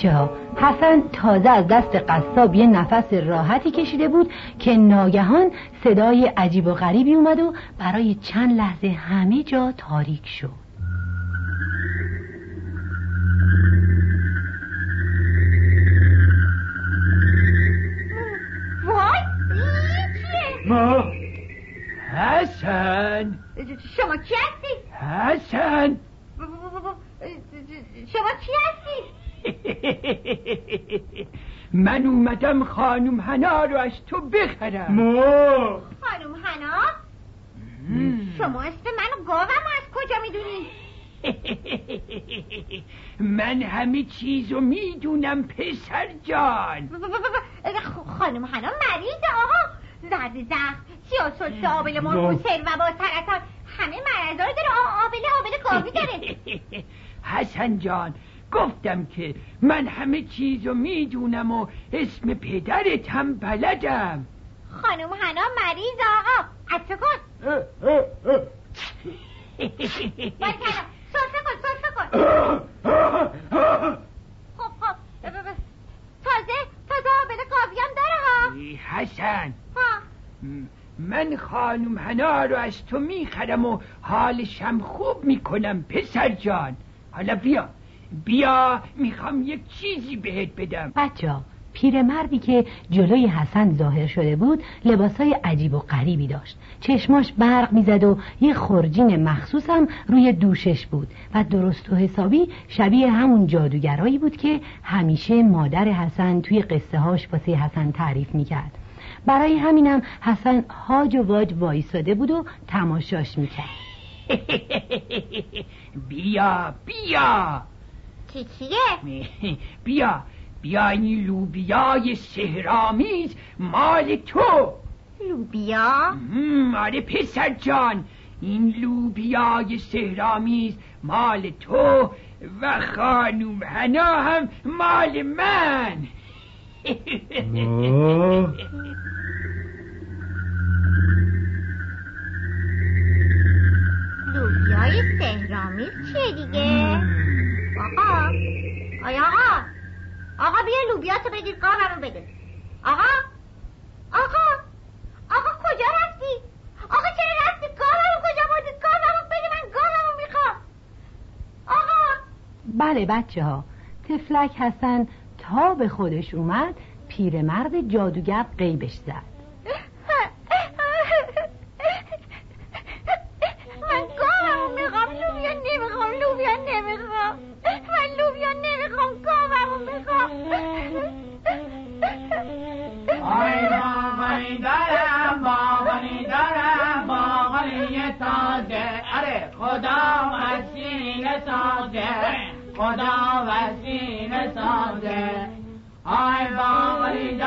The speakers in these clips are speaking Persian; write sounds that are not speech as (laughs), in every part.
بچه ها حسن تازه از دست قصاب یه نفس راحتی کشیده بود که ناگهان صدای عجیب و غریبی اومد و برای چند لحظه همه جا تاریک شد. ما؟ حسن! شما کی هستی؟ حسن! شما کی هستی؟ (laughs) من اومدم خانم هنا رو از تو بخرم. ما خانم هنا شما اسم من و گاوم از کجا می‌دونی؟ (laughs) من همه چیزو می‌دونم پسر جان. خانم هنا مریض آقا. زرد زخم سیاسل آبل مرمون و با سرطان. همه مرضا رو داره آ- آبله آبله گاوی داره. (laughs) حسن جان گفتم که من همه چیزو می‌دونم و اسم پدرت هم بلدم. خانم هنا مریض آقا. عطا کن باید کردم سرفه کن سرفه کن خب خب. تازه تازه آبله گاوی هم داره ها. حسن. ها. من خانم هنا رو از تو می‌خرم و حالشم خوب می‌کنم پسر جان. حالا بیا. بیا می‌خوام یک چیزی بهت بدم. بچه پیرمردی که جلوی حسن ظاهر شده بود لباسای عجیب و غریبی داشت. چشماش برق می‌زد و یه خورجین مخصوص هم روی دوشش بود. و درست و حسابی شبیه همون جادوگرایی بود که همیشه مادر حسن توی قصه هاش واسه حسن تعریف می‌کرد. برای همینم حسن هاج و واج وایساده بود و تماشاش می‌کرد. (laughs) بیا بیا. چی چیه؟ (laughs) بیا بیا این لوبیای سهرامیز مال تو. لوبیا؟ آره پسر جان. این لوبیای سهرامیز مال تو و خانوم هنا هم مال من. لوبیای سهرامیز چیه دیگه؟ آقا آیا آقا آقا بیا لوبیاتو بگیر قابمو بده. آقا آقا آقا کجا رفتی؟ آقا چرا رفتی؟ قابمو کجا بردی؟ قابمو بده من قابمو می‌خوام. آقا. بله بچه ها تفلک حسن تا به خودش اومد پیرمرد جادوگر قیبش زد.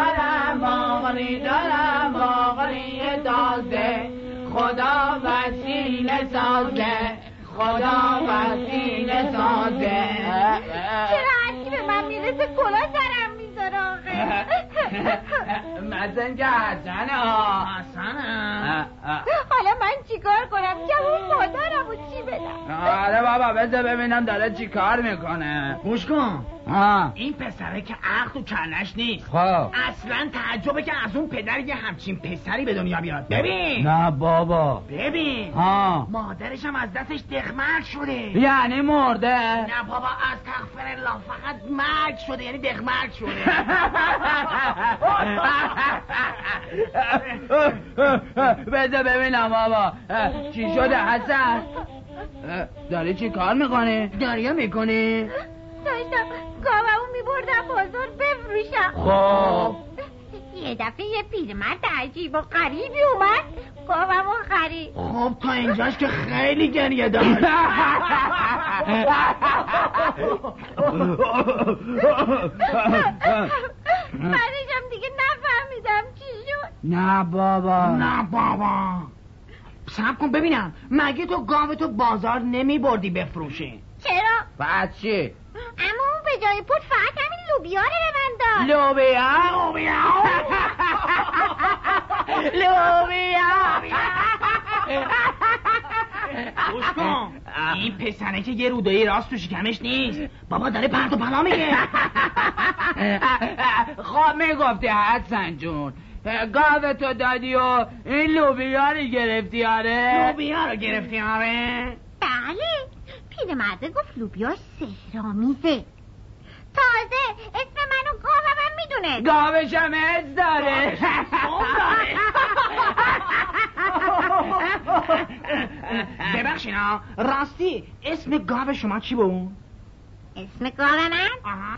دارم باغانی دارم باغانی تازه. خدا وسیله سازه. خدا وسیله سازه. چرا هرکی به من می‌رسه؟ کلا سرم می‌ذاره آخه مثلا که حسنه ها حسنه حالا من چیکار کنم؟ جوون مادرم و چی بدم؟ آره بابا بذار ببینم داره چی کار می‌کنه. گوش کن. ها این پسره که عقل تو کلش نیست. خب. اصلا تعجبه که از اون پدر یه همچین پسری به دنیا بیاد. ببین. نه بابا. ببین. ها مادرش هم از دستش دخمرگ شده. یعنی مرده؟ نه بابا از تغفر الله فقط مرگ شده یعنی دخمرگ شده. بذار ببینم بابا. چی شده حسن؟ داری چی کار می‌کنی؟ داریا می‌کنی؟ داشتم. میبردم بازار بفروشم. خب. یه دفعه یه پیرمرد عجیب و غریبی اومد. گاومو خرید خب تا اینجاش که خیلی گریه داشت. بعدشم دیگه نفهمیدم چی شد. نه بابا. نه بابا. سب کن ببینم. مگه تو گاو تو بازار نمی بردی بفروشی؟ چرا؟ بعد چی؟ اما اون به جای پول لوبیا رو به من داد. لوبیا لوبیا (laughs) کن. این پسره که یه رودایی راست تو شکمش نیست. بابا داره پرت و پلا میگه. خب می‌گفتی حسن جون. گاو تو دادی و این لوبیا رو گرفتی آره؟ لوبیا رو گرفتی آره. بله. پیرمرده گفت لوبیاش سهرامیزه. تازه اسم منو گاوم هم می‌دونه. گاوش هم از داره. ببخشین ها. راستی اسم گاو شما چی بود؟ اسم گاو من؟ آها.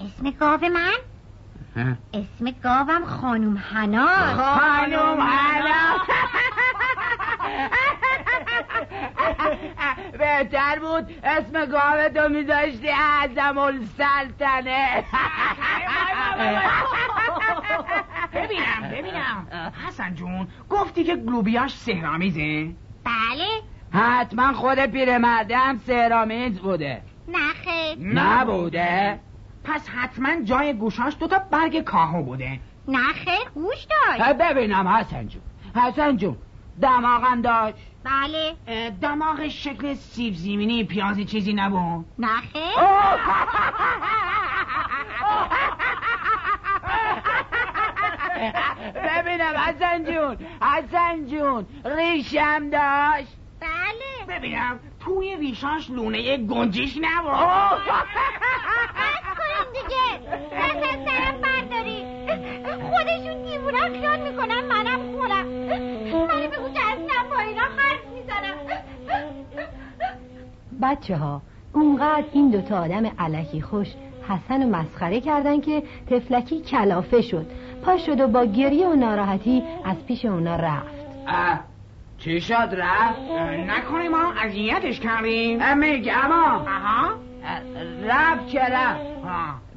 اسم گاو من؟ اسم گاوم خانوم حناست خانوم حنا. (laughs) بهتر بود اسم گاوه تو میذاشتی اعظم السلطنه. (laughs) ببینم ببینم. حسن جون گفتی که گلوبیاش سهرامیزه بله. حتما خود پیرمرده هم سهرامیز بوده نخه نبوده. پس حتما جای گوشاش دوتا برگ کاهو بوده. نخه گوش داشت ببینم حسن جون. حسن جون دماغم داشت بله. اه، دماغش شکل سیب زمینی پیازی چیزی نبود. نخه ببینم حسن جون حسن جون ریشم داشت. بله. ببینم توی ریشاش لونه گنجش نبود. بس کنین دیگه. دست از سرم برداری. خودشون دیوونم خیال می‌کنن منم بچه ها اونقدر این دوتا آدم علکی خوش حسن و مسخره کردن که تفلکی کلافه شد پا شد و با گریه و ناراحتی از پیش اونا رفت اه، چی شد رفت؟ نکنه ما اذیتش کردیم میگم آه. آها رفت که رفت.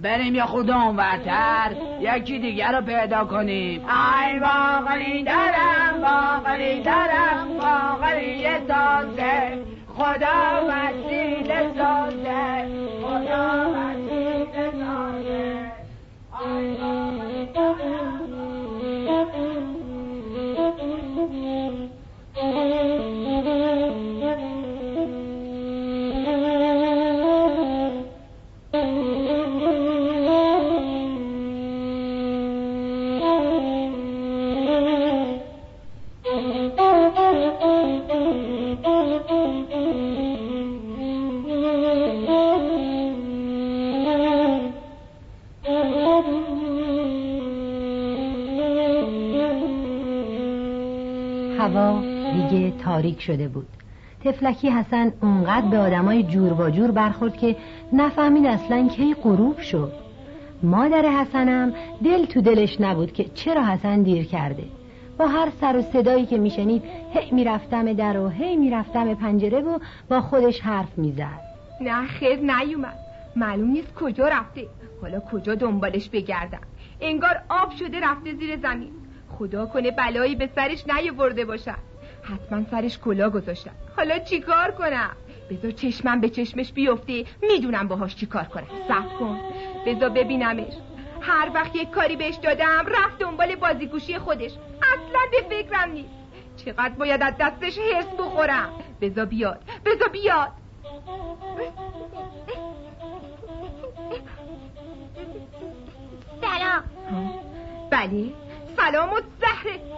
بریم یا خود اونورتر یکی دیگر رو پیدا کنیم ای باقری دارم باقری دارم باقری تازه خدا وسیل سازه تاریک شده بود. تفلکی حسن اونقدر به آدمای جور با جور برخورد که نفهمید اصلا کی غروب شد. مادر حسنم دل تو دلش نبود که چرا حسن دیر کرده. با هر سر و صدایی که میشنید هی می‌رفتم در و هی می‌رفتم پنجره و با خودش حرف می‌زد. نه خیر نیومد. معلوم نیست کجا رفته. حالا کجا دنبالش بگردم؟ انگار آب شده رفته زیر زمین. خدا کنه بلایی به سرش نیاورده باشد. حتما سرش کلا گذاشتن. حالا چیکار کنم؟ بذار چشمم به چشمش بیفته. می‌دونم باهاش چیکار کنم صبر کن. بذار ببینمش. هر وقت یک کاری بهش دادم رفت دنبال بازیگوشی خودش. اصلا به فکرم نیست. چقدر باید از دستش هرس بخورم. بذار بیاد. بذار بیاد. سلام. بله. سلام و زهره.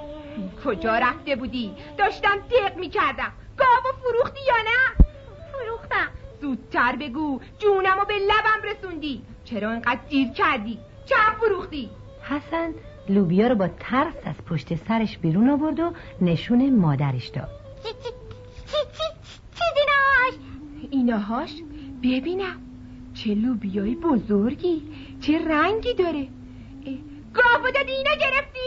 کجا رفته بودی؟ داشتم دق می‌کردم. گاو فروختی یا نه؟ فروختم. زودتر بگو. جونمو به لبم رسوندی. چرا اینقدر دیر کردی؟ چند فروختی؟ حسن لوبیا رو با ترس از پشت سرش بیرون آورد و نشون مادرش داد. چی چی چی چی ایناهاش؟ ببینم. چه لوبیای بزرگی. چه رنگی داره. گاو دادی اینا گرفتی؟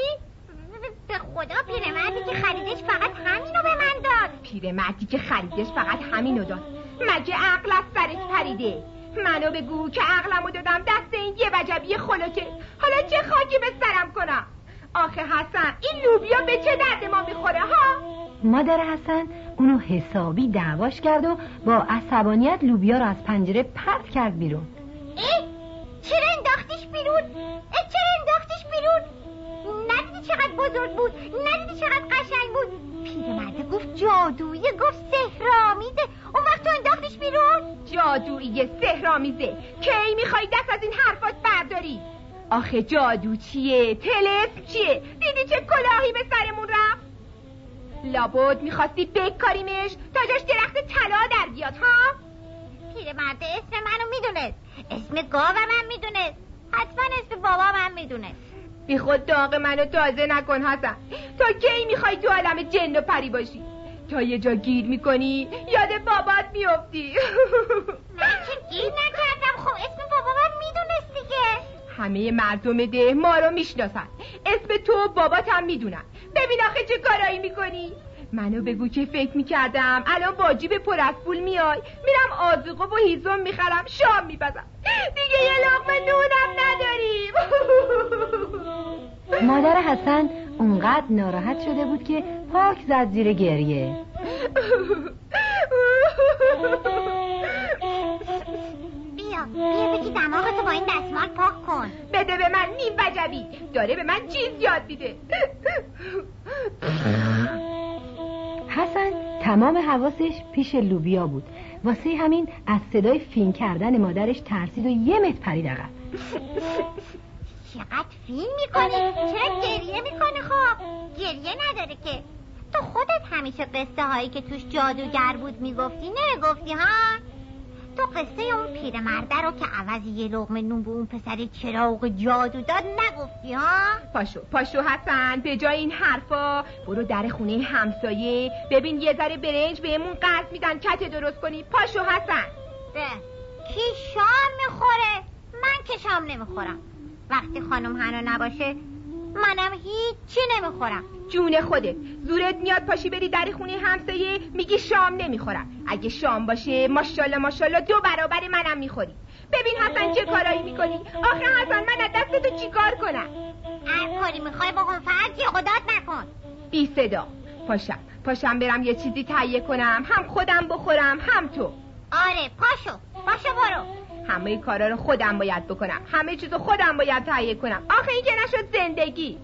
خدا پیرمردی که خریدش فقط همینو به من داد. پیرمردی که خریدش فقط همینو داد. مگه عقل از سرش پریده؟ منو بگو که عقلمو دادم دست این یه وجبی خلوچه حالا چه خاکی به سرم کنم؟ آخه حسن این لوبیا به چه درد ما می‌خوره ها؟ مادر حسن اونو حسابی دعواش کرد و با عصبانیت لوبیا رو از پنجره پرت کرد بیرون. ای چرا انداختیش بیرون؟ ای چرا انداختیش بیرون؟ چقدر بزرگ بود ندیدی چقدر قشنگ بود. پیرمرده گفت جادویی گفت سهرامیزه اون وقت تو انداختیش بیرون. جادویی سهرامیزه کی می‌خوای دست از این حرفات برداری؟ آخه جادو چیه؟ تلس چیه؟ دیدی چه کلاهی به سرمون رفت؟ لابد می‌خواستی بکاریمش تا جاش درخت طلا در بیاد ها؟ پیرمرده اسم منو می‌دونست. اسم گاو من می‌دونست. حتما اسم بابا من می‌دونست. بی خود داغ منو تازه نکن حسن. تا کی می‌خوای تو عالم جن و پری باشی؟ تا یه جا گیر می‌کنی یاد بابات میفتی (laughs) من که گیر نکردم. خب اسم بابا من می‌دونست دیگه. همه مردم ده ما رو می‌شناسن. اسم تو بابات هم می‌دونن. ببین آخه چه کارایی می‌کنی. منو بگو که فکر می‌کردم الان با جیب پر از پول میای. میرم آزوقه و هیزم می‌خرم شام میپزم دیگه یه لقمه نونم نداریم. (laughs) مادر حسن اونقدر ناراحت شده بود که پاک زد زیر گریه. بیا بیا بگی دماغتو با این دستمال پاک کن. بده به من نیم وجبی. داره به من چیز یاد میده. حسن تمام حواسش پیش لوبیا بود. واسه همین از صدای فین کردن مادرش ترسید و یه متر پرید عقب. چقدر فیلم می‌کنی؟ چرا گریه می‌کنی خب؟ گریه نداره که. تو خودت همیشه قصه هایی که توش جادوگر بود می‌گفتی نمی‌گفتی ها؟ تو قصه اون پیرمرده رو که عوض یه لغمه نون به اون پسر چراغ جادو داد نگفتی ها؟ پاشو پاشو حسن به جای این حرفا. برو در خونه همسایه. ببین یه ذره برنج بهمون قرض میدن کته درست کنی. پاشو حسن. ده کی شام می‌خوره؟ من که شام نمی‌خورم. وقتی خانم هنا نباشه منم هیچی نمی‌خورم. جون خودت زورت میاد پاشی بری در خونه همسایه میگی شام نمی‌خورم. اگه شام باشه ماشاءالله ماشاءالله دو برابر منم می‌خوری. ببین حسن چه کارایی می‌کنی. آخه حسن من از دست تو چیکار کنم؟ هر کاری می‌خوای بکن فقط داد نکن. بی صدا. پاشم پاشم برم یه چیزی تهیه کنم. هم خودم بخورم هم تو. آره پاشو پاشو برو. همه کارا رو خودم باید بکنم. همه چیزو خودم باید تهیه کنم. آخه این که نشد زندگی.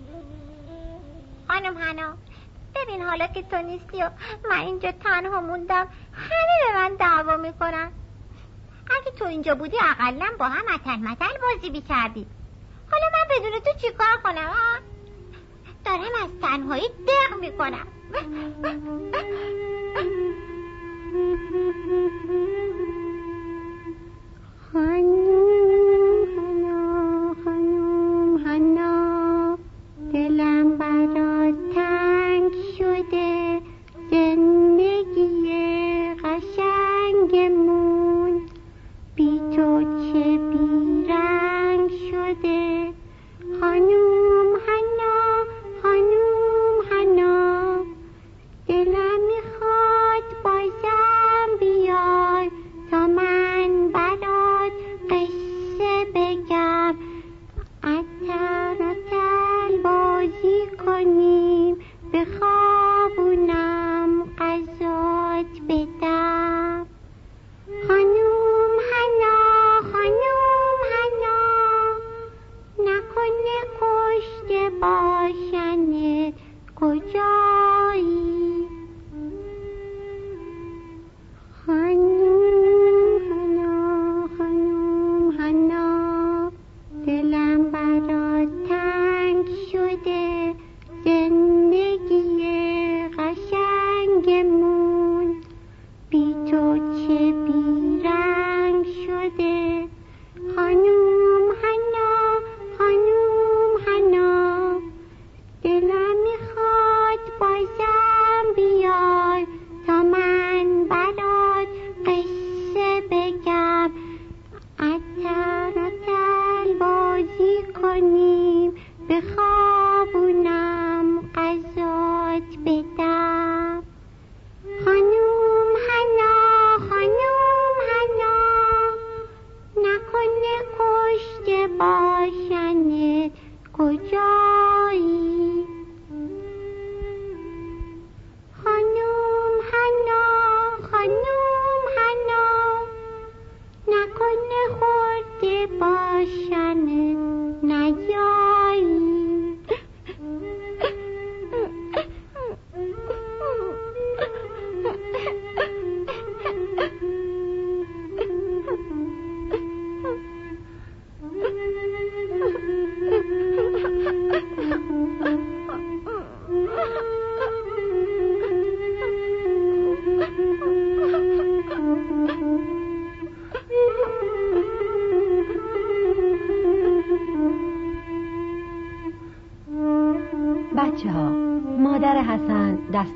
خانم هنا ببین حالا که تو نیستی و من اینجا تنها موندم همه به من دعوا می‌کنن. اگه تو اینجا بودی اقلا با هم متل متل بازی بیکردی حالا من بدون تو چیکار کنم ها؟ دارم از تنهایی دق می‌کنم. (laughs) خانوم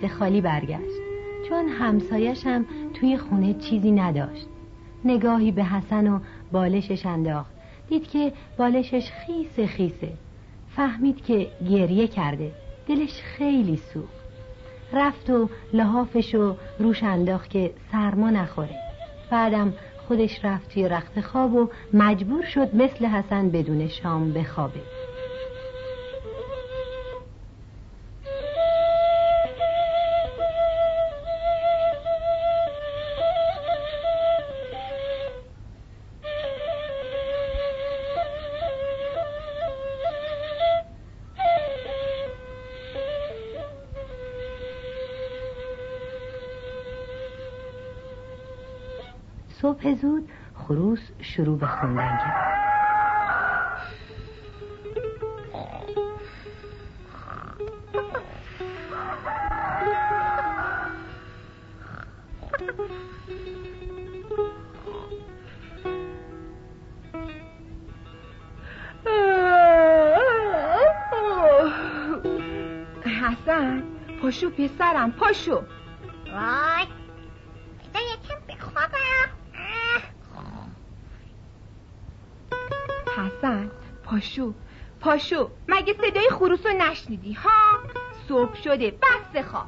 دست خالی برگشت. چون همسایش هم توی خونه چیزی نداشت. نگاهی به حسن و بالشش انداخت. دید که بالشش خیس خیسه. فهمید که گریه کرده. دلش خیلی سوخت. رفت و لحافش رو روش انداخت که سرما نخوره. بعدم خودش رفت توی رخت خواب و مجبور شد مثل حسن بدون شام بخوابه. صبح زود خروس شروع به خوندن کرد. حسن پاشو پسرم پاشو. وای. حسن پاشو پاشو مگه صدای خروس رو نشنیدی ها؟ صبح شده بس خواب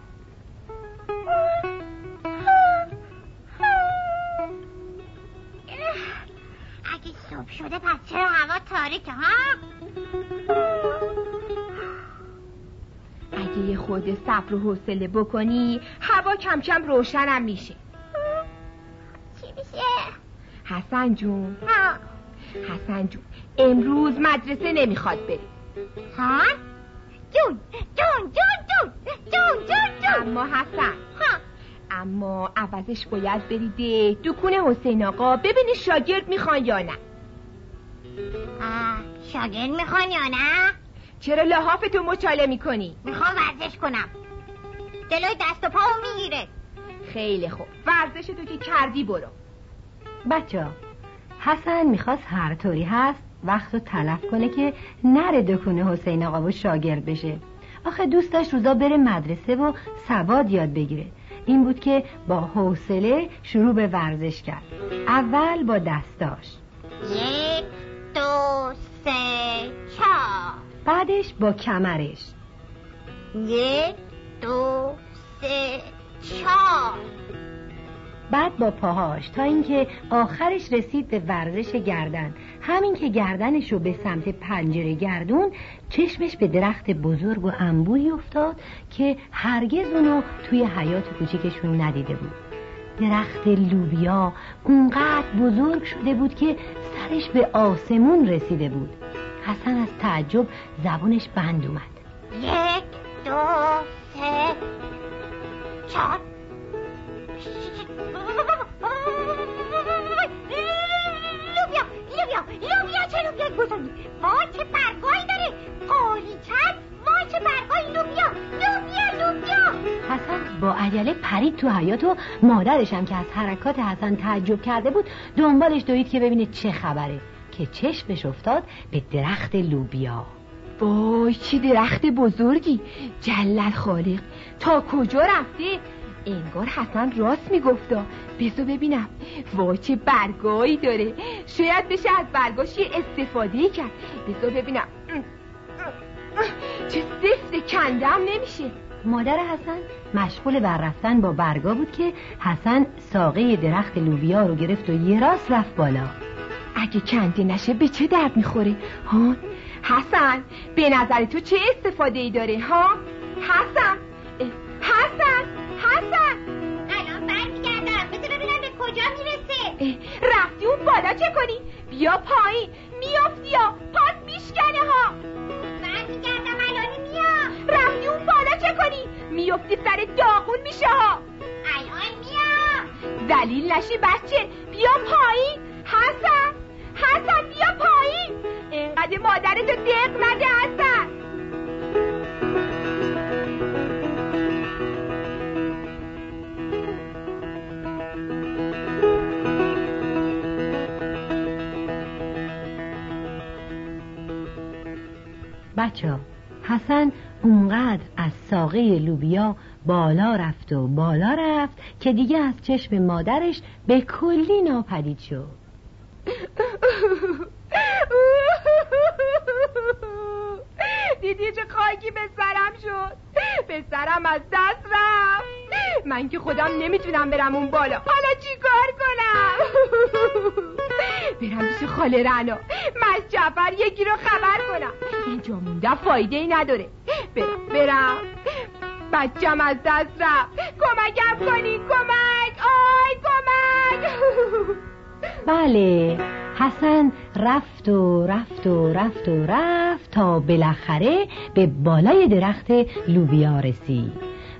اگه صبح شده پس چرا هوا تاریکه ها؟ اگه یه خود صبر و حوصله بکنی هوا کم کم روشنم میشه. چی میشه؟ حسن جون. ها. حسن جون امروز مدرسه نمی‌خواد بری. ها؟ جون جون جون جون جون جون جون. اما حسن. ها. اما عوضش باید بری ده. دکون حسین آقا ببینی شاگرد می‌خوان یا نه. آه، شاگرد می‌خوان یا نه؟ چرا لحافتو مچاله می‌کنی؟ می‌خوام ورزش کنم. جلوی دست و پاو می‌گیره. خیلی خوب. ورزش تو که کردی برو. بچه حسن می‌خواست هر طوری هست وقت رو تلف کنه که نره دکونه حسین آقا و شاگرد بشه. آخه دوست داشت روزا بره مدرسه و سواد یاد بگیره. این بود که با حوصله شروع به ورزش کرد. اول با دستاش. یک دو سه چهار. بعدش با کمرش. یک دو سه چهار. بعد با پاهاش تا اینکه آخرش رسید به ورزش گردن. همین که گردنش رو به سمت پنجره گردون چشمش به درخت بزرگ و انبوهی افتاد که هرگز اونو توی حیات کوچیکشون ندیده بود. درخت لوبیا اونقدر بزرگ شده بود که سرش به آسمون رسیده بود. حسن از تعجب زبونش بند اومد. یک دو سه چهار. بزرگی وای چه برگایی داره. قالی چند وای چه برگایی لوبیا. لوبیا لوبیا. حسن با عجله پرید تو حیات و مادرش هم که از حرکات حسن تعجب کرده بود دنبالش دوید که ببینه چه خبره. که چشمش افتاد به درخت لوبیا. وای چه درخت بزرگی. جلل خالق تا کجا رفته؟ انگار حسن راست میگفتا. بزو ببینم. وای چه برگایی داره. شاید بشه از برگاش یه استفاده کرد. بزو ببینم. چه سفت کندم نمیشه. مادر حسن مشغول بر رفتن با برگا بود که حسن ساقه درخت لوبیا رو گرفت و یه راست رفت بالا. اگه کنده نشه به چه درد می‌خوره؟ ها؟ حسن به نظر تو چه استفاده ای داره؟ ها؟ حسن حسن! حسن الان برمیگردم. بذار ببینم به کجا می‌رسه رفتی اون بالا چه کنی؟ بیا پایین. میافتی یا پات میشکنه ها. برمیگردم. الان میام. رفتی اون بالا چه کنی؟ میافتی سر داغون میشه ها. الان میام. دلیل نشی بچه. بیا پایین. حسن. حسن بیا پایین. اینقدر مادرتو دق نده حسن. بچه حسن اونقدر از ساقه لوبیا بالا رفت و بالا رفت که دیگه از چشم مادرش به کلی ناپدید شد. دیدی چه خاکی به سرم شد؟ به سرم از دست رفت. من که خودم نمی‌تونم برم اون بالا. حالا چی کار کنم؟ برم پیش خاله رنا. مز جعفر یکی رو خبر کنم. اینجا مونده فایده ای نداره. برم برم. بچم از دست رفت. کمکم کنین کمک. آی کمک. (laughs) بله. حسن رفت و رفت و رفت و رفت تا بالاخره به بالای درخت لوبیا رسید.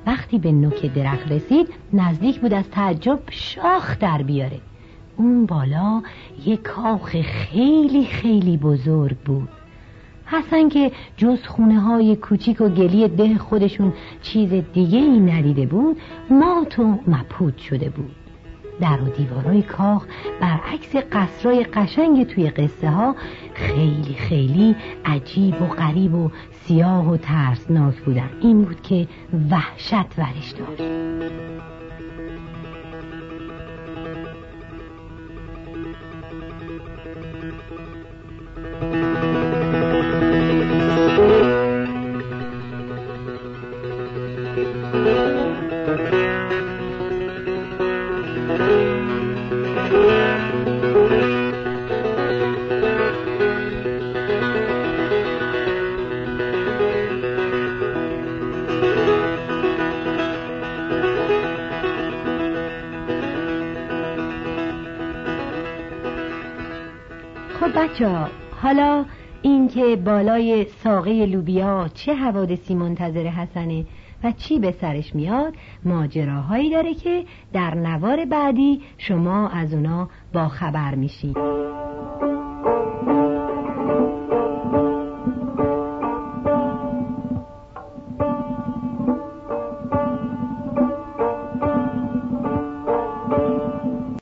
وقتی به نوک درخت رسید نزدیک بود از تعجب شاخ در بیاره. اون بالا یک کاخ خیلی خیلی بزرگ بود. حسن که جز خونه های کوچیک و گلی ده خودشون چیز دیگه ای ندیده بود مات و مپود شده بود. در و دیوارای کاخ برعکس قصرای قشنگ توی قصه ها خیلی خیلی عجیب و غریب و سیاه و ترسناک بودن. این بود که وحشت ورش داشت. بچه حالا اینکه بالای ساقه لوبیا چه حوادثی منتظر حسنه و چی به سرش میاد ماجراهایی داره که در نوار بعدی شما از اونا با خبر میشید